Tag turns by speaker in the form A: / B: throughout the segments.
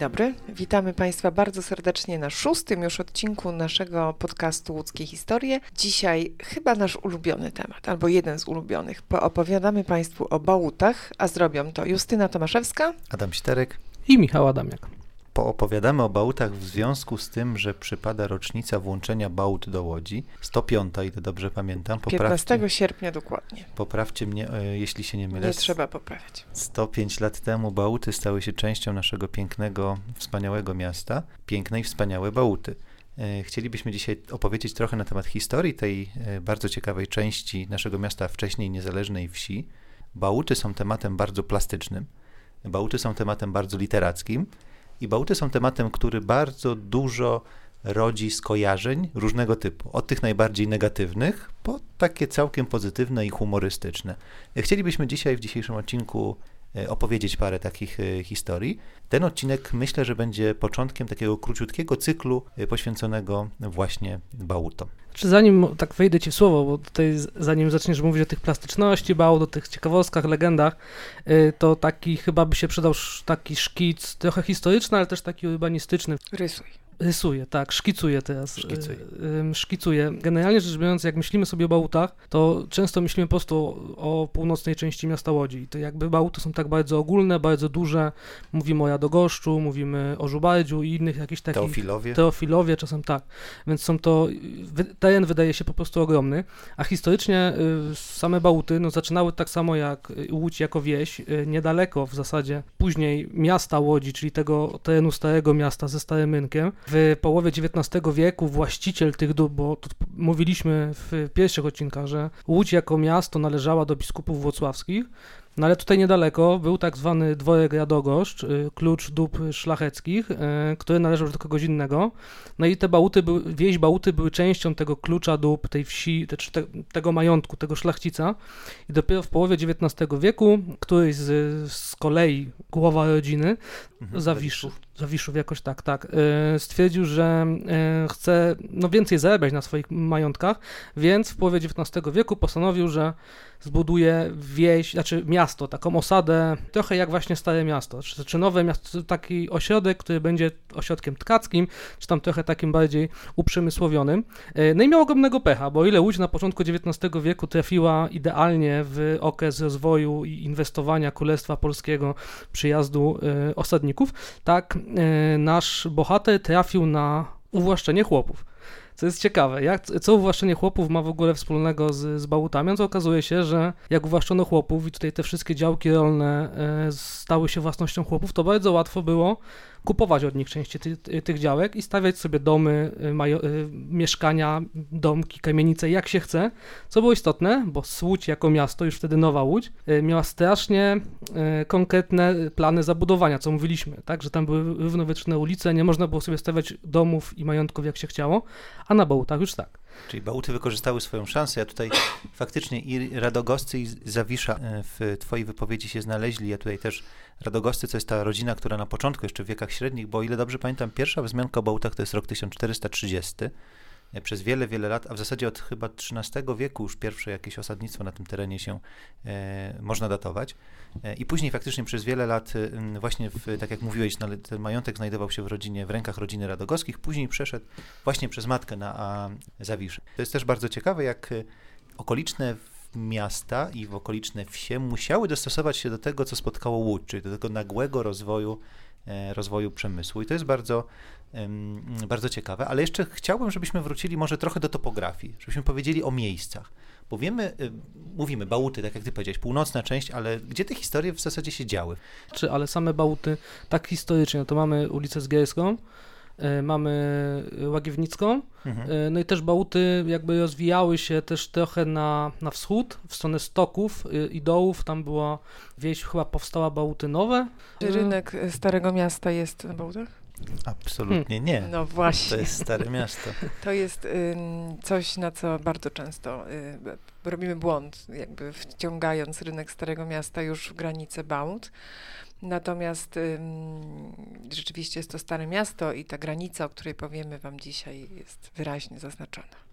A: Dzień dobry, witamy Państwa bardzo serdecznie na szóstym już odcinku naszego podcastu Łódzkie Historie. Dzisiaj chyba nasz ulubiony temat, albo jeden z ulubionych. Poopowiadamy Państwu o bałutach, a zrobią to Justyna Tomaszewska,
B: Adam Sterek.
C: i Michał Adamiak.
B: Poopowiadamy o bałutach w związku z tym, że przypada rocznica włączenia bałut do Łodzi. 105, ile dobrze pamiętam.
A: 15 sierpnia dokładnie.
B: poprawcie mnie, e, jeśli się nie mylę.
A: Nie trzeba poprawiać.
B: 105 lat temu bałuty stały się częścią naszego pięknego, wspaniałego miasta. Piękne i wspaniałe bałuty. E, Chcielibyśmy dzisiaj opowiedzieć trochę na temat historii tej e, bardzo ciekawej części naszego miasta, wcześniej niezależnej wsi. Bałuty są tematem bardzo plastycznym. Bałuty są tematem bardzo literackim. I bałuty są tematem, który bardzo dużo rodzi skojarzeń różnego typu. Od tych najbardziej negatywnych, po takie całkiem pozytywne i humorystyczne. Chcielibyśmy dzisiaj w dzisiejszym odcinku opowiedzieć parę takich e, historii. Ten odcinek myślę, że będzie początkiem takiego króciutkiego cyklu e, poświęconego właśnie bałutom.
C: Czy zanim tak wejdę ci w słowo, bo tutaj zanim zaczniesz mówić o tych plastyczności, bałut, o tych ciekawostkach, legendach, to taki chyba by się przydał taki szkic, trochę historyczny, ale też taki urbanistyczny.
A: Rysuj.
C: Rysuję, tak, szkicuję teraz.
B: Szkicuj.
C: Y, Szkicuję. Generalnie rzecz biorąc, jak myślimy sobie o bałutach, to często myślimy po prostu o, północnej części miasta Łodzi. I to jakby bałuty są tak bardzo ogólne, bardzo duże. Mówimy o Jadogoszczu, mówimy o Żubardziu i innych jakichś takich...
B: Teofilowie.
C: Teofilowie, czasem tak. Więc są to, teren wydaje się po prostu ogromny, a historycznie y, same Bałuty no, zaczynały tak samo jak Łódź jako wieś, y, niedaleko w zasadzie później miasta Łodzi, czyli tego terenu Starego Miasta ze Starym Rynkiem. W połowie XIX wieku właściciel tych dóbr, bo mówiliśmy w pierwszych odcinkach, że Łódź jako miasto należała do biskupów włocławskich, no ale tutaj niedaleko był tak zwany dworek Radogoszcz, y, klucz dóbr szlacheckich, y, który należał do kogoś innego. No i te bałuty, były, wieś bałuty były częścią tego klucza dóbr tej wsi, te, tego majątku, tego szlachcica. I dopiero w połowie XIX wieku któryś z, z kolei głowa rodziny, Zawiszów, Zawiszów jakoś tak, tak, y, stwierdził, że y, chce no, więcej zarabiać na swoich majątkach, więc w połowie XIX wieku postanowił, że zbuduje wieś, znaczy miasto, taką osadę, trochę jak właśnie Stare Miasto, czy, czy nowe miasto, taki ośrodek, który będzie ośrodkiem tkackim, czy tam trochę takim bardziej uprzemysłowionym. E, No i miał ogromnego pecha, bo ile Łódź na początku XIX wieku trafiła idealnie w okres rozwoju i inwestowania Królestwa Polskiego, przyjazdu e, tak e, nasz bohater trafił na uwłaszczenie chłopów. Co jest ciekawe, jak, co uwłaszczenie chłopów ma w ogóle wspólnego z, z bałutami? To okazuje się, że jak uwłaszczono chłopów i tutaj te wszystkie działki rolne e, stały się własnością chłopów, to bardzo łatwo było kupować od nich części ty, ty, tych działek i stawiać sobie domy, y, majo, y, mieszkania, domki, kamienice, jak się chce. Co było istotne, bo Łódź jako miasto, już wtedy Nowa Łódź, y, miała strasznie konkretne plany zabudowania, co mówiliśmy, tak, że tam były równowietrzne ulice, nie można było sobie stawiać domów i majątków jak się chciało, a na Bałutach już tak.
B: Czyli bałuty wykorzystały swoją szansę. Ja tutaj faktycznie i Radogoscy i Zawisza e, w twojej wypowiedzi się znaleźli. Ja tutaj też Radogoscy to jest ta rodzina, która na początku, jeszcze w wiekach średnich, bo o ile dobrze pamiętam, pierwsza wzmianka o bałutach to jest rok 1430. E, Przez wiele, wiele lat, a w zasadzie od chyba XIII wieku już pierwsze jakieś osadnictwo na tym terenie się e, można datować. E, I później faktycznie przez wiele lat, e, właśnie w, tak jak mówiłeś, nale- ten majątek znajdował się w rodzinie, w rękach rodziny Radogowskich, później przeszedł właśnie przez matkę na a, Zawiszę. To jest też bardzo ciekawe, jak e, okoliczne miasta i w okoliczne wsie musiały dostosować się do tego, co spotkało Łódź, czyli do tego nagłego rozwoju, rozwoju przemysłu. I to jest bardzo, bardzo ciekawe, ale jeszcze chciałbym, żebyśmy wrócili może trochę do topografii, żebyśmy powiedzieli o miejscach. Bo wiemy, y, mówimy Bałuty, tak jak ty powiedziałeś, północna część, ale gdzie te historie w zasadzie się działy?
C: Czy, ale same Bałuty, tak historycznie, no to mamy ulicę Zgierską, e, mamy Łagiewnicką,
B: Mhm.
C: E, No i też Bałuty jakby rozwijały się też trochę na, na wschód, w stronę stoków i dołów. Tam była wieś, chyba powstała Bałuty nowe.
A: Czy
C: E,
A: rynek Starego Miasta jest na bałutach?
B: Absolutnie nie.
A: No
B: To
A: właśnie.
B: jest Stare Miasto.
A: To jest ym, coś, na co bardzo często y, robimy błąd, jakby wciągając rynek Starego Miasta już w granice Bałut. Natomiast ym, rzeczywiście jest to Stare Miasto i ta granica, o której powiemy Wam dzisiaj, jest wyraźnie zaznaczona.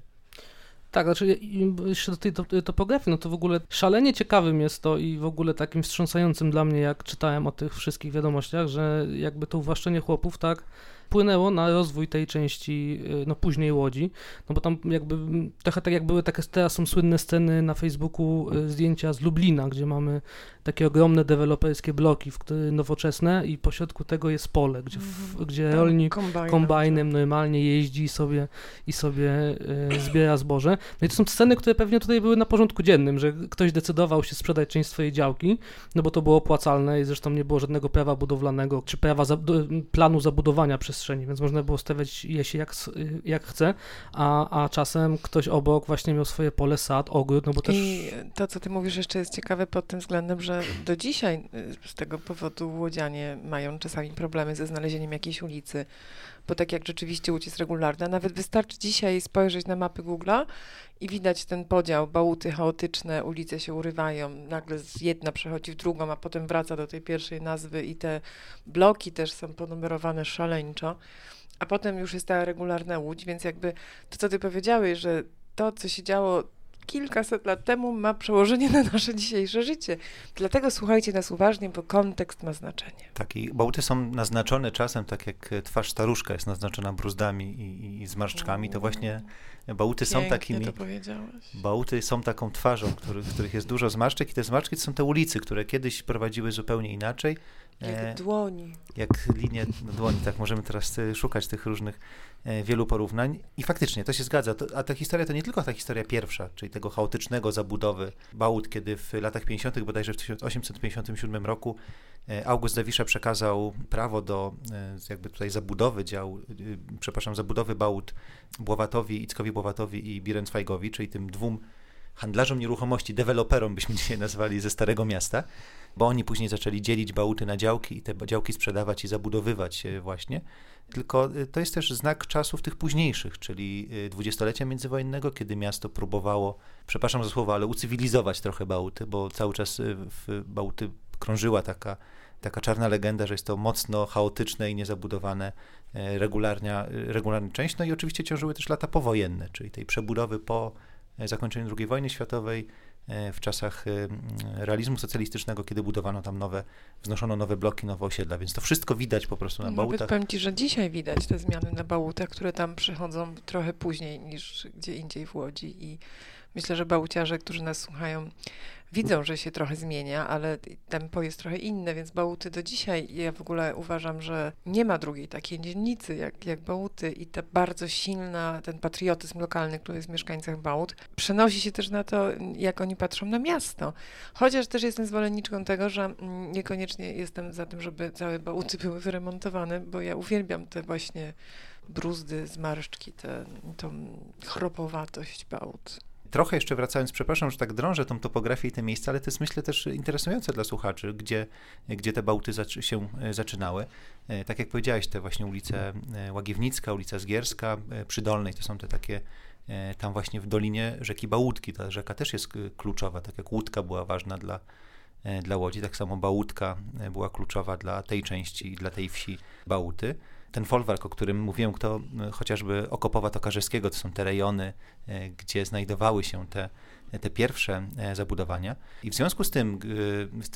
C: Tak, znaczy jeszcze do tej topografii, no to w ogóle szalenie ciekawym jest to i w ogóle takim wstrząsającym dla mnie, jak czytałem o tych wszystkich wiadomościach, że jakby to uwłaszczenie chłopów, tak, wpłynęło na rozwój tej części, y, no później Łodzi, no bo tam jakby trochę tak jak były takie, teraz są słynne sceny na Facebooku, y, zdjęcia z Lublina, gdzie mamy takie ogromne deweloperskie bloki, w które nowoczesne i pośrodku tego jest pole, gdzie, w, mhm. gdzie rolnik kombajnem, kombajnem normalnie jeździ sobie i sobie y, zbiera zboże. No i to są sceny, które pewnie tutaj były na porządku dziennym, że ktoś decydował się sprzedać część swojej działki, no bo to było opłacalne i zresztą nie było żadnego prawa budowlanego, czy prawa za, planu zabudowania przez więc można było stawiać je się jak, jak chce, a, a czasem ktoś obok właśnie miał swoje pole, sad, ogród, no bo też...
A: I to, co ty mówisz jeszcze jest ciekawe pod tym względem, że do dzisiaj y, z tego powodu łodzianie mają czasami problemy ze znalezieniem jakiejś ulicy, bo tak jak rzeczywiście łódź jest regularna, nawet wystarczy dzisiaj spojrzeć na mapy Google'a i widać ten podział, bałuty chaotyczne, ulice się urywają, nagle z jedna przechodzi w drugą, a potem wraca do tej pierwszej nazwy i te bloki też są ponumerowane szaleńczo, a potem już jest ta regularna łódź, więc jakby to, co ty powiedziałeś, że to, co się działo kilkaset lat temu ma przełożenie na nasze dzisiejsze życie. Dlatego słuchajcie nas uważnie, bo kontekst ma znaczenie.
B: Tak, i bałty są naznaczone czasem, tak jak twarz staruszka jest naznaczona bruzdami i, i zmarszczkami, to właśnie bałuty są takimi.
A: To powiedziałeś.
B: Bałuty są taką twarzą, który, w których jest dużo zmarszczek, i te zmarszczki to są te ulicy, które kiedyś prowadziły zupełnie inaczej.
A: Jak e, dłoni.
B: Jak linie dłoni, tak możemy teraz e, szukać tych różnych e, wielu porównań. I faktycznie to się zgadza. To, a ta historia to nie tylko ta historia pierwsza, czyli tego chaotycznego zabudowy Bałut, kiedy w latach 50., bodajże w 1857 roku August Zawisza przekazał prawo do jakby tutaj zabudowy dział, przepraszam, zabudowy Bałut Błowatowi, Ickowi Błowatowi i Birencwajgowi, czyli tym dwóm handlarzom nieruchomości, deweloperom byśmy dzisiaj nazwali ze Starego Miasta bo oni później zaczęli dzielić bałuty na działki i te działki sprzedawać i zabudowywać właśnie. Tylko to jest też znak czasów tych późniejszych, czyli dwudziestolecia międzywojennego, kiedy miasto próbowało, przepraszam za słowo, ale ucywilizować trochę Bałuty, bo cały czas w Bałuty krążyła taka, taka czarna legenda, że jest to mocno chaotyczne i niezabudowane regularnia, regularna część. No i oczywiście ciążyły też lata powojenne, czyli tej przebudowy po zakończeniu II wojny światowej, E, w czasach e, realizmu socjalistycznego, kiedy budowano tam nowe, wznoszono nowe bloki, nowe osiedla, więc to wszystko widać po prostu na bałutach.
A: Nawet powiem Ci, że dzisiaj widać te zmiany na bałutach, które tam przychodzą trochę później niż gdzie indziej w Łodzi i myślę, że bałuciarze, którzy nas słuchają, widzą, że się trochę zmienia, ale tempo jest trochę inne, więc Bałuty do dzisiaj, ja w ogóle uważam, że nie ma drugiej takiej dzielnicy jak, jak Bałuty i ta bardzo silna, ten patriotyzm lokalny, który jest w mieszkańcach Bałut, przenosi się też na to, jak oni patrzą na miasto. Chociaż też jestem zwolenniczką tego, że niekoniecznie jestem za tym, żeby całe Bałuty były wyremontowane, bo ja uwielbiam te właśnie bruzdy, zmarszczki, tę chropowatość Bałut.
B: Trochę jeszcze wracając, przepraszam, że tak drążę tą topografię i te miejsca, ale to jest myślę też interesujące dla słuchaczy, gdzie, gdzie te Bałty się e, zaczynały. E, tak jak powiedziałeś, te właśnie ulice e, Łagiewnicka, ulica Zgierska, przy Dolnej, to są te takie tam właśnie w dolinie rzeki Bałutki. Ta rzeka też jest kluczowa, tak jak Łódka była ważna dla, dla Łodzi, tak samo Bałutka była kluczowa dla tej części, dla tej wsi Bałuty ten folwark, o którym mówiłem, kto e, chociażby Okopowa Tokarzyskiego, to są te rejony, e, gdzie znajdowały się te, te pierwsze e, zabudowania. I w związku z tym,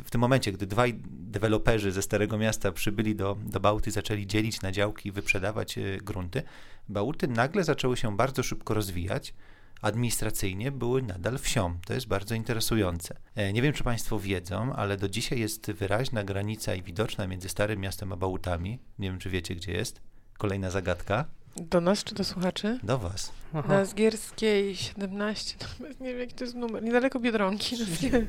B: w tym momencie, gdy dwaj deweloperzy ze Starego Miasta przybyli do, do Bałty zaczęli dzielić na działki wyprzedawać grunty, Bałty nagle zaczęły się bardzo szybko rozwijać administracyjnie były nadal wsią. To jest bardzo interesujące. E, nie wiem, czy Państwo wiedzą, ale do dzisiaj jest wyraźna granica i widoczna między Starym Miastem a Bałutami. Nie wiem, czy wiecie, gdzie jest. Kolejna zagadka.
A: Do nas czy do słuchaczy?
B: Do was.
A: Aha. Na Zgierskiej 17, nie wiem jaki to jest numer, niedaleko Biedronki.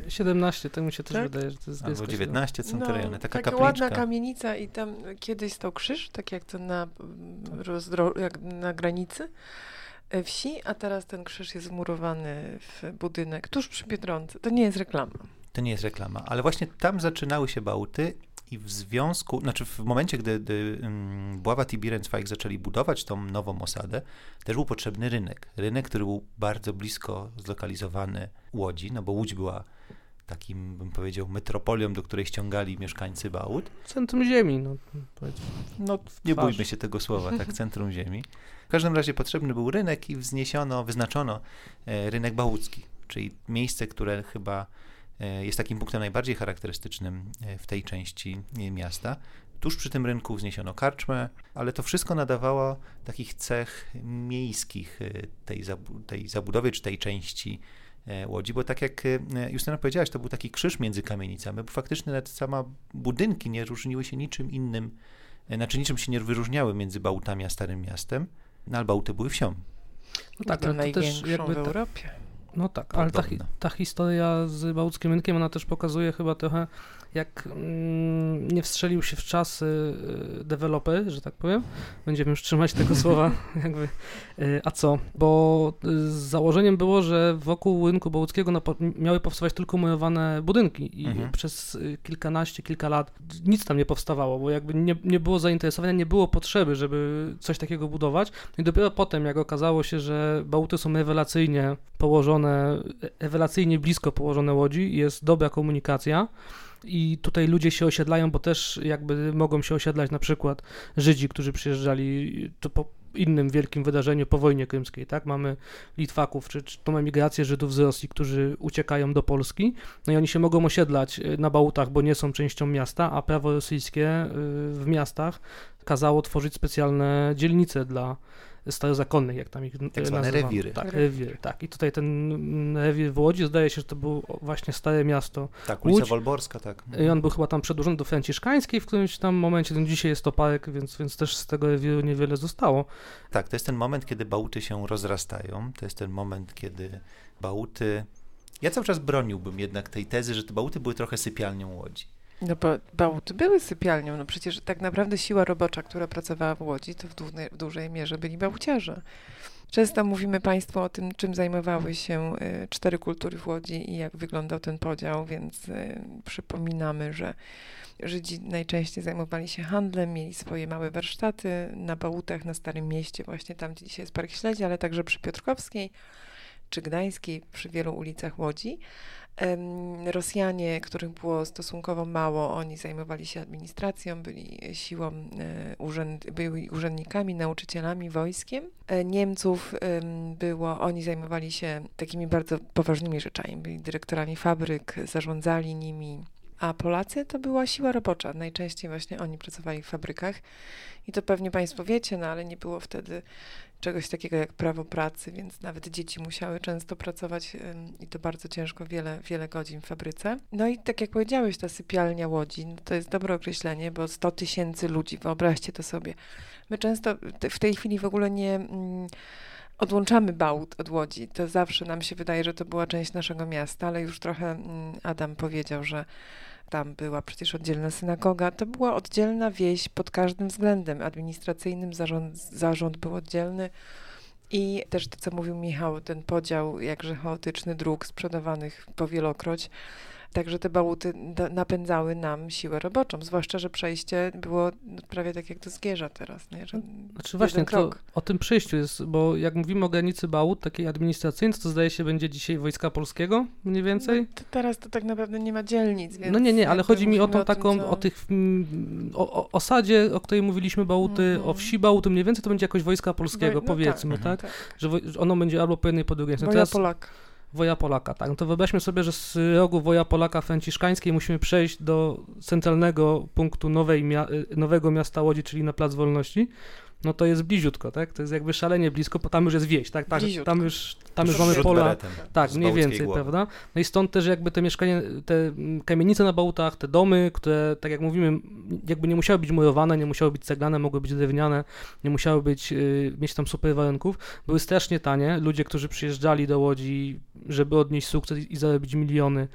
C: 17, to mi się też tak? wydaje, że to jest
B: Albo 19 są no, te rejony, taka, taka
A: ładna kamienica i tam kiedyś stał krzyż, tak jak to na, rozdro, jak na granicy wsi, a teraz ten krzyż jest wmurowany w budynek tuż przy Biedronce. To nie jest reklama.
B: To nie jest reklama, ale właśnie tam zaczynały się bałty i w związku, znaczy w momencie, gdy, gdy um, Bławat i Bierencweig zaczęli budować tą nową osadę, też był potrzebny rynek. Rynek, który był bardzo blisko zlokalizowany Łodzi, no bo Łódź była takim, bym powiedział, metropolią, do której ściągali mieszkańcy Bałut.
C: Centrum ziemi, no powiedzmy.
B: No, nie
C: twarz.
B: bójmy się tego słowa, tak, centrum ziemi. W każdym razie potrzebny był rynek i wzniesiono, wyznaczono e, rynek bałucki, czyli miejsce, które chyba e, jest takim punktem najbardziej charakterystycznym e, w tej części e, miasta. Tuż przy tym rynku wzniesiono karczmę, ale to wszystko nadawało takich cech miejskich e, tej, zabu- tej zabudowie czy tej części Łodzi, bo tak jak e, Justyna powiedziałaś, to był taki krzyż między kamienicami, bo faktycznie nawet sama budynki nie różniły się niczym innym, e, znaczy niczym się nie wyróżniały między Bałutami a Starym Miastem, no ale Bałty były wsią.
C: No tak,
A: to
C: ale to też jakby
A: w
C: ta,
A: Europie.
C: No tak, ale ta,
B: Podobno.
C: ta historia z Bałuckim Rynkiem, ona też pokazuje chyba trochę, jak mm, nie wstrzelił się w czasy y, deweloper, że tak powiem. Będziemy już trzymać tego słowa, jakby. Y, a co? Bo y, założeniem było, że wokół rynku bałuckiego napo- miały powstawać tylko murowane budynki i
B: Mhm.
C: przez y, kilkanaście, kilka lat nic tam nie powstawało, bo jakby nie, nie było zainteresowania, nie było potrzeby, żeby coś takiego budować. I dopiero potem, jak okazało się, że Bałty są rewelacyjnie położone, rewelacyjnie blisko położone Łodzi, jest dobra komunikacja i tutaj ludzie się osiedlają, bo też jakby mogą się osiedlać na przykład Żydzi, którzy przyjeżdżali to po innym wielkim wydarzeniu po wojnie krymskiej, tak? Mamy Litwaków, czy, czy tą emigrację Żydów z Rosji, którzy uciekają do Polski, no i oni się mogą osiedlać y, na Bałutach, bo nie są częścią miasta, a prawo rosyjskie y, w miastach kazało tworzyć specjalne dzielnice dla starozakonnych, jak tam ich
B: Tak zwane
C: nazywano.
B: rewiry.
C: Tak, rewiry, tak. I tutaj ten rewir w Łodzi, zdaje się, że to było właśnie stare miasto.
B: Tak, ulica
C: Łódź.
B: Wolborska, tak.
C: I on był chyba tam przedłużony do Franciszkańskiej w którymś tam momencie, no dzisiaj jest to park, więc, więc też z tego rewiru niewiele zostało.
B: Tak, to jest ten moment, kiedy Bałty się rozrastają, to jest ten moment, kiedy Bałty... Ja cały czas broniłbym jednak tej tezy, że te Bałty były trochę sypialnią Łodzi.
A: No bo Bałty były sypialnią, no przecież tak naprawdę siła robocza, która pracowała w Łodzi, to w, dużej, w dużej mierze byli Bałciarze. Często mówimy Państwu o tym, czym zajmowały się y, cztery kultury w Łodzi i jak wyglądał ten podział, więc y, przypominamy, że Żydzi najczęściej zajmowali się handlem, mieli swoje małe warsztaty na Bałutach, na Starym Mieście, właśnie tam, gdzie dzisiaj jest Park Śledzi, ale także przy Piotrkowskiej czy Gdańskiej, przy wielu ulicach Łodzi. Rosjanie, których było stosunkowo mało, oni zajmowali się administracją, byli siłą, e, urzęd, byli urzędnikami, nauczycielami, wojskiem. E, Niemców em, było, oni zajmowali się takimi bardzo poważnymi rzeczami, byli dyrektorami fabryk, zarządzali nimi. A Polacy to była siła robocza. Najczęściej właśnie oni pracowali w fabrykach. I to pewnie Państwo wiecie, no ale nie było wtedy czegoś takiego jak prawo pracy, więc nawet dzieci musiały często pracować i to bardzo ciężko, wiele, wiele godzin w fabryce. No i tak jak powiedziałeś, ta sypialnia Łodzi, no to jest dobre określenie, bo 100 tysięcy ludzi, wyobraźcie to sobie. My często w tej chwili w ogóle nie... Mm, Odłączamy Bałt od Łodzi. To zawsze nam się wydaje, że to była część naszego miasta, ale już trochę mm, Adam powiedział, że tam była przecież oddzielna synagoga. To była oddzielna wieś pod każdym względem. Administracyjnym zarząd, zarząd był oddzielny. I też to, co mówił Michał, ten podział jakże chaotyczny dróg sprzedawanych powielokroć. Także te bałuty napędzały nam siłę roboczą, zwłaszcza, że przejście było prawie tak jak do Zgierza teraz, nie? Że
C: Znaczy właśnie,
A: jeden
C: to
A: krok.
C: o tym przejściu jest, bo jak mówimy o granicy Bałut, takiej administracyjnej, to zdaje się będzie dzisiaj Wojska Polskiego mniej więcej.
A: No, to teraz to tak naprawdę nie ma dzielnic, więc
C: No nie, nie, ale chodzi mi o tą
A: tym,
C: taką,
A: co-
C: o tych, mm, o, o osadzie, o której mówiliśmy Bałuty,
A: Mhm.
C: o wsi Bałuty, mniej więcej to będzie jakoś Wojska Polskiego,
A: no
C: powiedzmy,
B: tak.
C: tak?
A: Tak.
C: Że, ono będzie albo po jednej, po drugiej stronie.
A: Woja
C: Teraz
A: Polak.
C: Woja Polaka, tak. No to wyobraźmy sobie, że z rogu Woja Polaka franciszkańskiej musimy przejść do centralnego punktu nowej mia- y, nowego miasta Łodzi, czyli na Plac Wolności. No to jest bliziutko, tak? To jest jakby szalenie blisko, bo tam już jest wieś, tak? tak
A: Bliziutko.
C: tam już, tam już mamy pola.
B: beretem
C: Tak, mniej więcej,
B: Głowy.
C: prawda? No i stąd też jakby te mieszkania, te kamienice na Bałutach, te domy, które, tak jak mówimy, jakby nie musiały być murowane, nie musiały być ceglane, mogły być drewniane, nie musiały być, y, mieć tam super warunków, były strasznie tanie. Ludzie, którzy przyjeżdżali do Łodzi, żeby odnieść sukces i zarobić miliony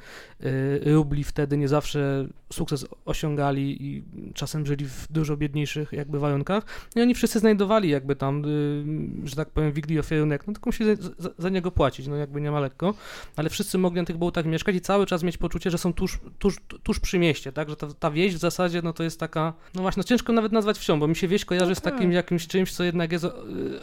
C: y, rubli wtedy, nie zawsze sukces osiągali i czasem żyli w dużo biedniejszych jakby warunkach. I oni wszyscy wszyscy znajdowali jakby tam, y, że tak powiem, wigli ofiarunek, no tylko musieli za, za, niego płacić, no jakby nie ma lekko, ale wszyscy mogli na tych Bałutach mieszkać i cały czas mieć poczucie, że są tuż, tuż, tuż przy mieście, tak, że ta, ta wieś w zasadzie, no to jest taka, no właśnie, no ciężko nawet nazwać wsią, bo mi się wieś kojarzy
A: No
C: z takim
A: tak.
C: jakimś czymś, co jednak jest y,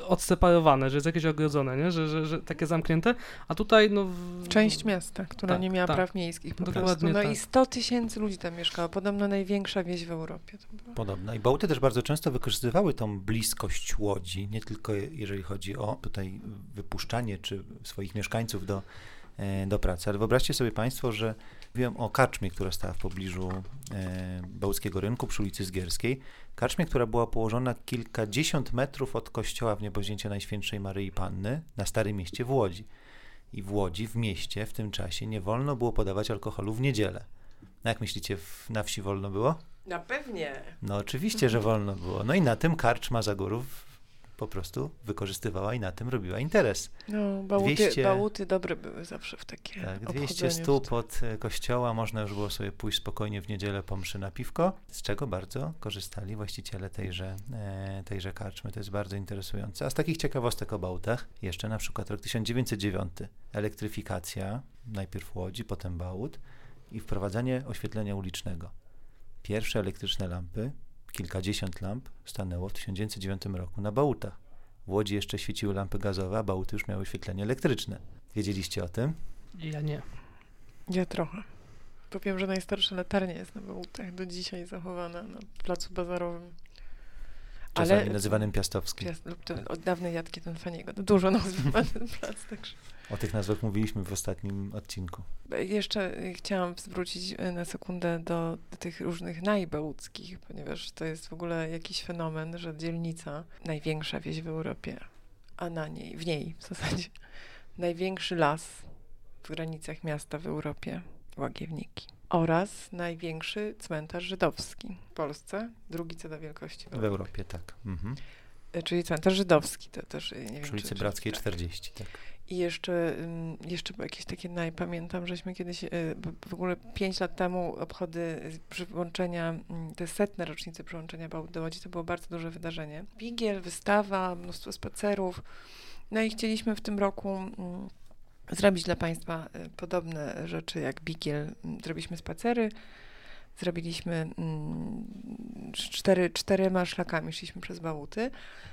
C: odseparowane, że jest jakieś ogrodzone, nie, że, że, że takie zamknięte, a tutaj, no... W...
A: Część miasta, która
C: Tak,
A: nie miała
C: tak.
A: praw miejskich po
C: Dokładnie
A: prostu. No i
C: tak.
A: 100 tysięcy ludzi tam mieszkało. Podobno największa wieś w Europie. To była.
B: Podobno. I Bałty też bardzo często wykorzystywały tą bliskość łodzi, nie tylko jeżeli chodzi o tutaj wypuszczanie czy swoich mieszkańców do, e, do pracy, ale wyobraźcie sobie Państwo, że mówiłem o karczmie, która stała w pobliżu e, Bałtyckiego Rynku przy ulicy Zgierskiej. Karczmie, która była położona kilkadziesiąt metrów od kościoła w niebozięcia Najświętszej Maryi Panny na Starym Mieście w Łodzi. I w Łodzi, w mieście w tym czasie nie wolno było podawać alkoholu w niedzielę. No jak myślicie, w, na wsi wolno było?
A: Na pewnie.
B: No oczywiście, że wolno było. No i na tym karczma Zagórów po prostu wykorzystywała i na tym robiła interes.
A: No, bałuty,
B: 200
A: bałuty dobre były zawsze w takie
B: Tak, 200
A: obchodzenie
B: stóp od e, kościoła, można już było sobie pójść spokojnie w niedzielę po mszy na piwko, z czego bardzo korzystali właściciele tejże, e, tejże karczmy. To jest bardzo interesujące. A z takich ciekawostek o Bałtach, jeszcze na przykład rok 1909, elektryfikacja, najpierw Łodzi, potem Bałut i wprowadzenie oświetlenia ulicznego. Pierwsze elektryczne lampy, kilkadziesiąt lamp, stanęło w 1909 roku na Bałutach. W Łodzi jeszcze świeciły lampy gazowe, a Bałty już miały oświetlenie elektryczne. Wiedzieliście o tym?
C: Ja nie.
A: Ja trochę. Powiem, że najstarsza latarnia jest na bałutach, do dzisiaj zachowana na placu bazarowym.
B: Czasami
A: Ale-
B: nazywanym Piastowskim.
A: Piast, lub ten od dawnej Jadki Faniego. Dużo nazw ma ten plac, także.
B: O tych nazwach mówiliśmy w ostatnim odcinku.
A: Jeszcze chciałam zwrócić y, na sekundę do, tych różnych najbałuckich, ponieważ to jest w ogóle jakiś fenomen, że dzielnica, największa wieś w Europie, a na niej, w niej w zasadzie, największy las w granicach miasta w Europie, Łagiewniki. Oraz największy cmentarz żydowski w Polsce, drugi co do wielkości w
B: W
A: Europie.
B: Europie, tak. Mhm.
A: Y, Czyli cmentarz żydowski, to też y, nie wiem,
B: Przy ulicy
A: czy-
B: Brackiej
A: tak.
B: 40, tak.
A: I jeszcze, ym, jeszcze jakieś takie, naj, pamiętam, żeśmy kiedyś, b- w ogóle pięć lat temu obchody przyłączenia, mm, te setne rocznice przyłączenia Bałt do Łodzi, to było bardzo duże wydarzenie. Wigiel, wystawa, mnóstwo spacerów. No i chcieliśmy w tym roku mm, zrobić dla Państwa y, podobne rzeczy jak Bigiel. Mm, Zrobiliśmy spacery, zrobiliśmy mm, cztery, czterema szlakami, szliśmy przez Bałuty.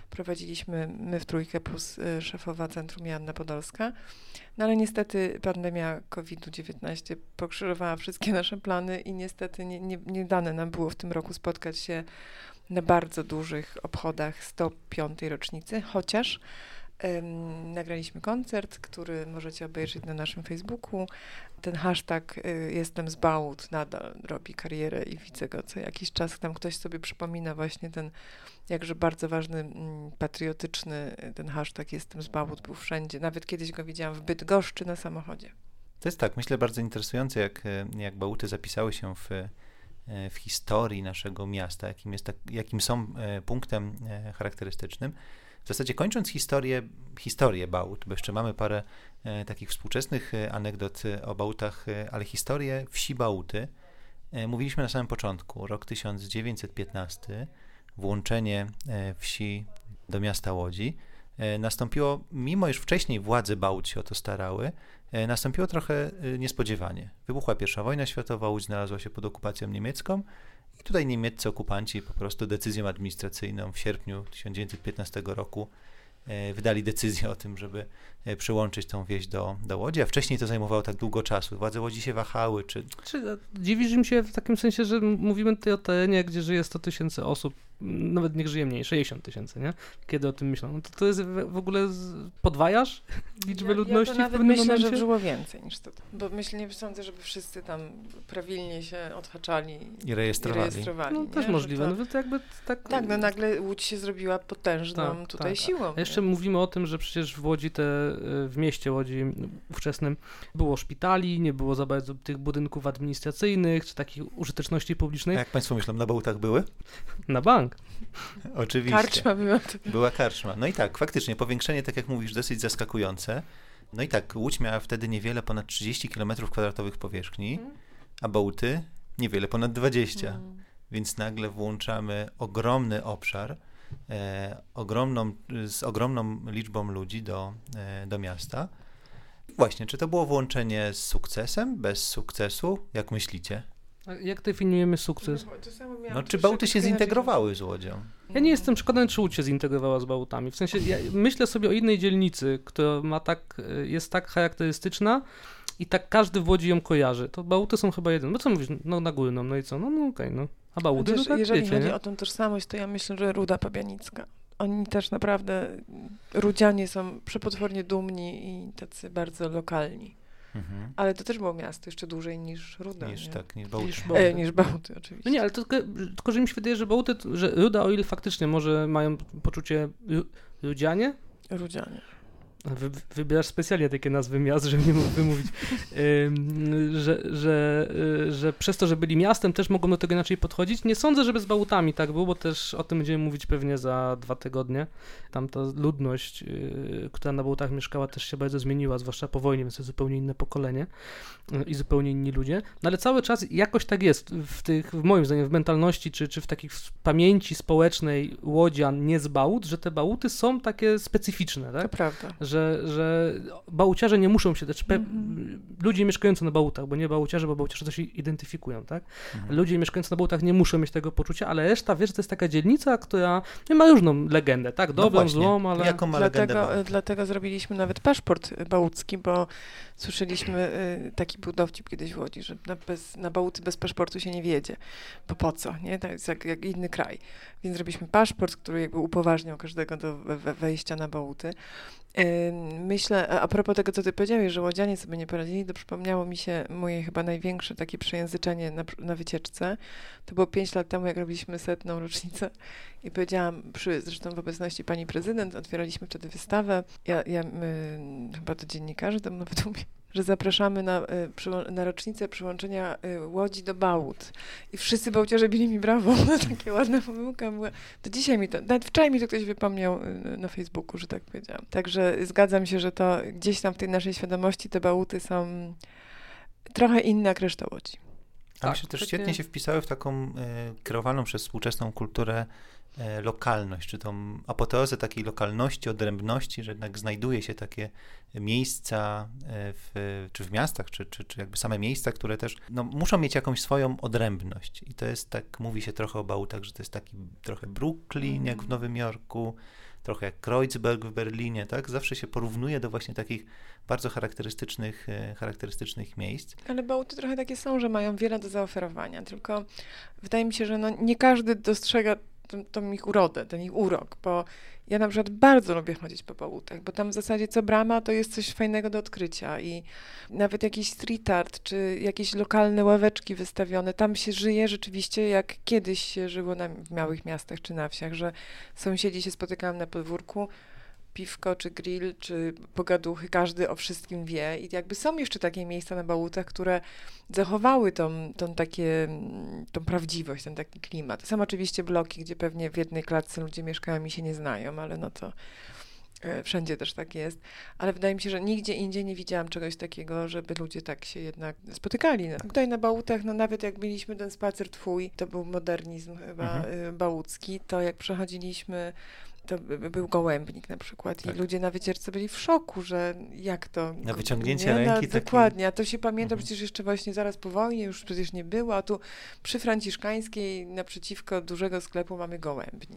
A: Prowadziliśmy my w trójkę plus y, szefowa Centrum Joanna Podolska. No ale niestety pandemia COVID-19 pokrzyżowała wszystkie nasze plany i niestety nie, nie, nie dane nam było w tym roku spotkać się na bardzo dużych obchodach 105. rocznicy, chociaż nagraliśmy koncert, który możecie obejrzeć na naszym Facebooku. Ten hashtag y, jestem z Bałut nadal robi karierę i widzę go co jakiś czas. Tam ktoś sobie przypomina właśnie ten jakże bardzo ważny, mm, patriotyczny y, ten hashtag jestem z Bałut był wszędzie. Nawet kiedyś go widziałam w Bydgoszczy na samochodzie.
B: To jest tak, myślę, bardzo interesujące, jak, e, jak Bałuty zapisały się w, w historii naszego miasta, jakim, jest tak, jakim są punktem charakterystycznym. W zasadzie kończąc historię, historię Bałut, bo jeszcze mamy parę e, takich współczesnych e, anegdot e, o Bałutach, ale historię wsi Bałuty mówiliśmy na samym początku, rok 1915, włączenie wsi do miasta Łodzi. Nastąpiło, mimo iż wcześniej władze Bałut się o to starały, nastąpiło trochę niespodziewanie. Wybuchła pierwsza wojna światowa, Łódź znalazła się pod okupacją niemiecką i tutaj niemieccy okupanci po prostu decyzją administracyjną w sierpniu 1915 roku e, wydali decyzję o tym, żeby e, przyłączyć tą wieś do, do Łodzi, a wcześniej to zajmowało tak długo czasu. Władze Łodzi się wahały, czy
C: Czy, e, dziwisz mi się w takim sensie, że mówimy tutaj o terenie, gdzie żyje 100 tysięcy osób, nawet niech żyje mniej, 60 tysięcy, nie? Kiedy o tym myślą. No to, to jest w, ogóle z, podwajasz liczbę
A: ja,
C: ludności
A: ja to nawet
C: w pewnym
A: myślę,
C: momencie?
A: że było więcej niż to. Bo myślę, nie sądzę, żeby wszyscy tam prawilnie się odhaczali
B: i
A: i
B: rejestrowali.
A: rejestrowali.
C: No
A: nie?
C: też możliwe,
A: To,
C: no to jakby tak...
A: tak, no nagle Łódź się zrobiła potężną
C: Tak,
A: tutaj
C: tak.
A: siłą.
C: A jeszcze
A: nie?
C: mówimy o tym, że przecież w Łodzi, te, y, w mieście Łodzi ówczesnym było szpitali, nie było za bardzo tych budynków administracyjnych, czy takich użyteczności
B: A
C: publicznej
B: jak Państwo myślą, na Bałutach były?
C: na bank.
B: Oczywiście.
A: Karczma była.
B: Była karczma. No i tak, faktycznie, powiększenie, tak jak mówisz, dosyć zaskakujące. No i tak, Łódź miała wtedy niewiele ponad 30 km kwadratowych powierzchni, a Bałty niewiele ponad 20.
A: Mm.
B: Więc nagle włączamy ogromny obszar e, ogromną, z ogromną liczbą ludzi do, e, do miasta. Właśnie, czy to było włączenie z sukcesem, bez sukcesu? Jak myślicie?
C: A jak definiujemy sukces?
B: No, czy Bałty się zintegrowały z Łodzią?
C: Ja nie jestem przekonany, czy Łódź się zintegrowała z Bałtami. W sensie, ja myślę sobie o innej dzielnicy, która ma tak, jest tak charakterystyczna i tak każdy w Łodzi ją kojarzy. To Bałty są chyba jeden. No co mówisz? No na górną, no i co? No, no okej, okay, no. A Bałty,
A: Chociaż,
C: no tak
A: Jeżeli
C: wiecie,
A: chodzi
C: nie?
A: o tą tożsamość, to ja myślę, że Ruda Pabianicka. Oni też naprawdę, Rudzianie są przepotwornie dumni i tacy bardzo lokalni.
B: Mhm.
A: Ale to też było miasto jeszcze dłużej niż Ruda.
B: Niż
A: nie?
B: tak, niż Bałty.
C: Niż
A: E,
C: Bałty.
A: niż Bałty oczywiście.
C: No nie, ale to tylko, tylko, że mi się wydaje, że Bałty, że Ruda, o ile faktycznie może mają poczucie ru- Rudzianie,
A: Rudzianie.
C: Wy, wybierasz specjalnie takie nazwy miast, żeby nie mógł wymówić, Ym, że, że, y, że przez to, że byli miastem, też mogą do tego inaczej podchodzić. Nie sądzę, żeby z Bałutami tak było, bo też o tym będziemy mówić pewnie za dwa tygodnie. Tam ta ludność, y, która na Bałutach mieszkała, też się bardzo zmieniła, zwłaszcza po wojnie, więc to zupełnie inne pokolenie y, i zupełnie inni ludzie. No ale cały czas jakoś tak jest w tych, w moim zdaniem, w mentalności, czy, czy w takiej w pamięci społecznej Łodzian, nie z Bałut, że te Bałuty są takie specyficzne, tak?
A: To prawda.
C: Że, że bałciarze nie muszą się, znaczy pe-
A: Mhm.
C: ludzie mieszkający na bałutach, bo nie bałciarze, bo bałciarze to się identyfikują, tak?
B: Mhm.
C: Ludzie mieszkający na bałutach nie muszą mieć tego poczucia, ale reszta wie, że to jest taka dzielnica, która no, ma różną legendę, tak?
B: No
C: Dobrą,
B: właśnie.
C: złą, ale...
B: Jaką ma legendę
A: Dlatego,
B: Bałty?
A: dlatego zrobiliśmy nawet paszport bałucki, bo słyszeliśmy y, taki był dowcip kiedyś w Łodzi, że na, bez, na Bałuty bez paszportu się nie wiedzie. Bo po co, nie? To jest jak, jak inny kraj. Więc zrobiliśmy paszport, który jakby upoważniał każdego do we, we, wejścia na Bałuty. Myślę, a a propos tego, co ty powiedziałeś, że łodzianie sobie nie poradzili, to przypomniało mi się moje chyba największe takie przejęzyczenie na, na wycieczce. To było pięć lat temu, jak robiliśmy setną rocznicę i powiedziałam, przy, zresztą w obecności pani prezydent, otwieraliśmy wtedy wystawę. Ja, ja my, chyba to dziennikarze tam nawet umie, że zapraszamy na, y, na rocznicę przyłączenia y, Łodzi do Bałut. I wszyscy bałciarze bili mi brawo. No, takie ładna pomyłka była. To dzisiaj mi to, nawet wczoraj mi to ktoś wypomniał y, na Facebooku, że tak powiedziałam. Także zgadzam się, że to gdzieś tam w tej naszej świadomości te Bałuty są trochę inne jak reszta Łodzi.
B: A
C: Tak,
B: myślę, też
C: takie-
B: świetnie się wpisały w taką e, kierowaną przez współczesną kulturę e, lokalność, czy tą apoteozę takiej lokalności, odrębności, że jednak znajduje się takie miejsca e, w, czy w miastach, czy, czy, czy jakby same miejsca, które też no, muszą mieć jakąś swoją odrębność. I to jest tak, mówi się trochę o Bałutach, że to jest taki trochę Brooklyn jak w Nowym Jorku, trochę jak Kreuzberg w Berlinie, tak? Zawsze się porównuje do właśnie takich bardzo charakterystycznych, e, charakterystycznych miejsc.
A: Ale Bałty trochę takie są, że mają wiele do zaoferowania, tylko wydaje mi się, że no nie każdy dostrzega tą, ich urodę, ten ich urok, bo ja na przykład bardzo lubię chodzić po Bałutach, bo tam w zasadzie co brama to jest coś fajnego do odkrycia i nawet jakiś street art, czy jakieś lokalne ławeczki wystawione, tam się żyje rzeczywiście jak kiedyś się żyło na, w małych miastach czy na wsiach, że sąsiedzi się spotykają na podwórku, piwko, czy grill, czy pogaduchy, każdy o wszystkim wie. I jakby są jeszcze takie miejsca na Bałutach, które zachowały tą, tą, takie, tą prawdziwość, ten taki klimat. Są oczywiście bloki, gdzie pewnie w jednej klatce ludzie mieszkają i się nie znają, ale no to e, wszędzie też tak jest. Ale wydaje mi się, że nigdzie indziej nie widziałam czegoś takiego, żeby ludzie tak się jednak spotykali. No. Tutaj na Bałutach, no nawet jak mieliśmy ten spacer twój, to był modernizm chyba
B: Mhm.
A: y, bałucki, to jak przechodziliśmy to by- był gołębnik na przykład
B: Tak.
A: i ludzie na wycieczce byli w szoku, że jak to...
B: Na wyciągnięcie
A: nie?
B: ręki
A: Na,
B: taki-
A: Dokładnie, a to się pamięta
B: Mhm.
A: przecież jeszcze właśnie zaraz po wojnie, już przecież nie było, a tu przy Franciszkańskiej naprzeciwko dużego sklepu mamy gołębnik.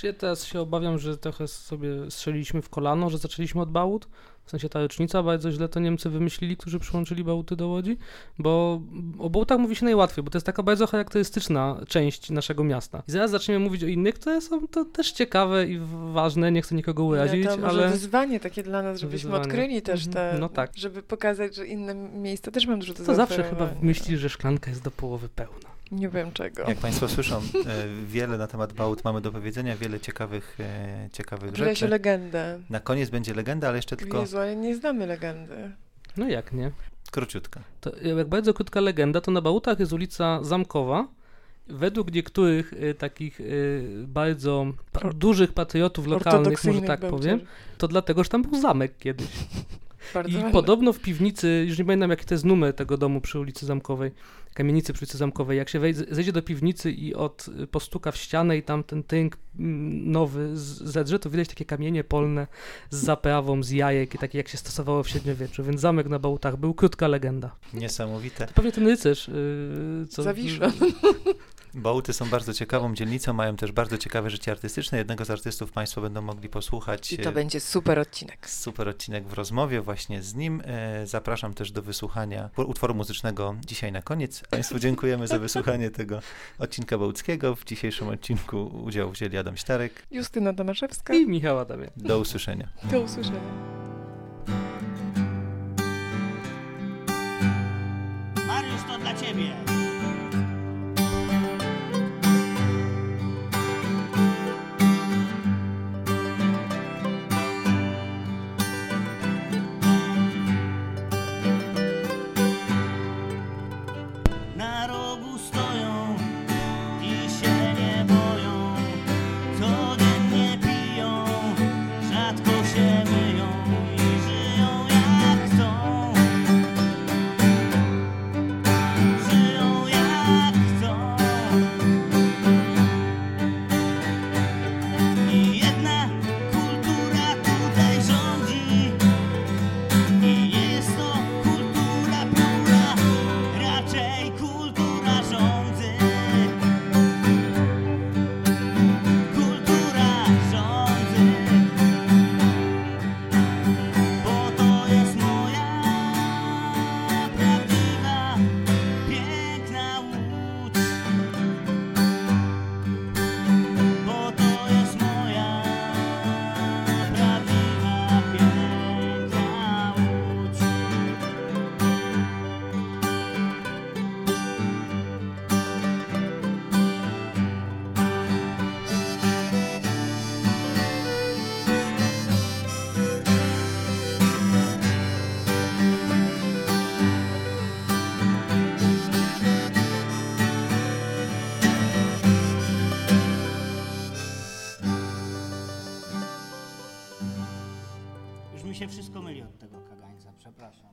C: Czy ja teraz się obawiam, że trochę sobie strzeliliśmy w kolano, że zaczęliśmy od Bałut? W sensie ta rocznica, bardzo źle to Niemcy wymyślili, którzy przyłączyli Bałuty do Łodzi, bo o Bałutach mówi się najłatwiej, bo to jest taka bardzo charakterystyczna część naszego miasta. I zaraz zaczniemy mówić o innych, które są to też ciekawe i ważne, nie chcę nikogo urazić,
A: to może
C: ale...
A: wyzwanie takie dla nas, żebyśmy
C: Wyzwanie.
A: odkryli też
C: Mhm.
A: te,
C: No tak.
A: żeby pokazać, że inne miejsca też mają dużo do
C: To zawsze chyba myślisz, że szklanka jest do połowy pełna.
A: Nie wiem czego.
B: Jak Państwo słyszą, e, wiele na temat Bałut mamy do powiedzenia, wiele ciekawych, e, ciekawych
A: Wyle
B: rzeczy.
A: legendę.
B: Na koniec będzie legenda, ale jeszcze tylko
A: Jezu, ale nie znamy legendy.
C: No jak nie?
B: króciutka.
C: To jak bardzo krótka legenda, to na Bałutach jest ulica Zamkowa. Według niektórych y, takich y, bardzo pa- dużych patriotów lokalnych, może tak powiem, to dlatego, że tam był zamek kiedyś.
A: Bardzo
C: I
A: ładne.
C: podobno w piwnicy, już nie pamiętam jaki to jest numer tego domu przy ulicy Zamkowej, kamienicy przy ulicy Zamkowej. Jak się wejdzie, zejdzie do piwnicy i od y, postuka w ścianę i tam ten tynk mm, nowy zedrze, to widać takie kamienie polne z zaprawą, z jajek i takie jak się stosowało w średniowieczu. Więc zamek na Bałutach był krótka legenda.
B: Niesamowite.
C: To pewnie ten rycerz, yy, co...
A: Zawisza.
B: Bałty są bardzo ciekawą dzielnicą, mają też bardzo ciekawe życie artystyczne. Jednego z artystów Państwo będą mogli posłuchać.
A: I to
B: e,
A: będzie super odcinek.
B: Super odcinek w rozmowie właśnie z nim. E, Zapraszam też do wysłuchania utworu muzycznego dzisiaj na koniec. Państwu dziękujemy za wysłuchanie tego odcinka Bałtyckiego. W dzisiejszym odcinku udział wzięli Adam Śtarek.
A: Justyna Tomaszewska.
C: I Michał Adamie.
B: Do usłyszenia.
A: Do usłyszenia.
D: Mariusz, to dla ciebie. Przepraszam.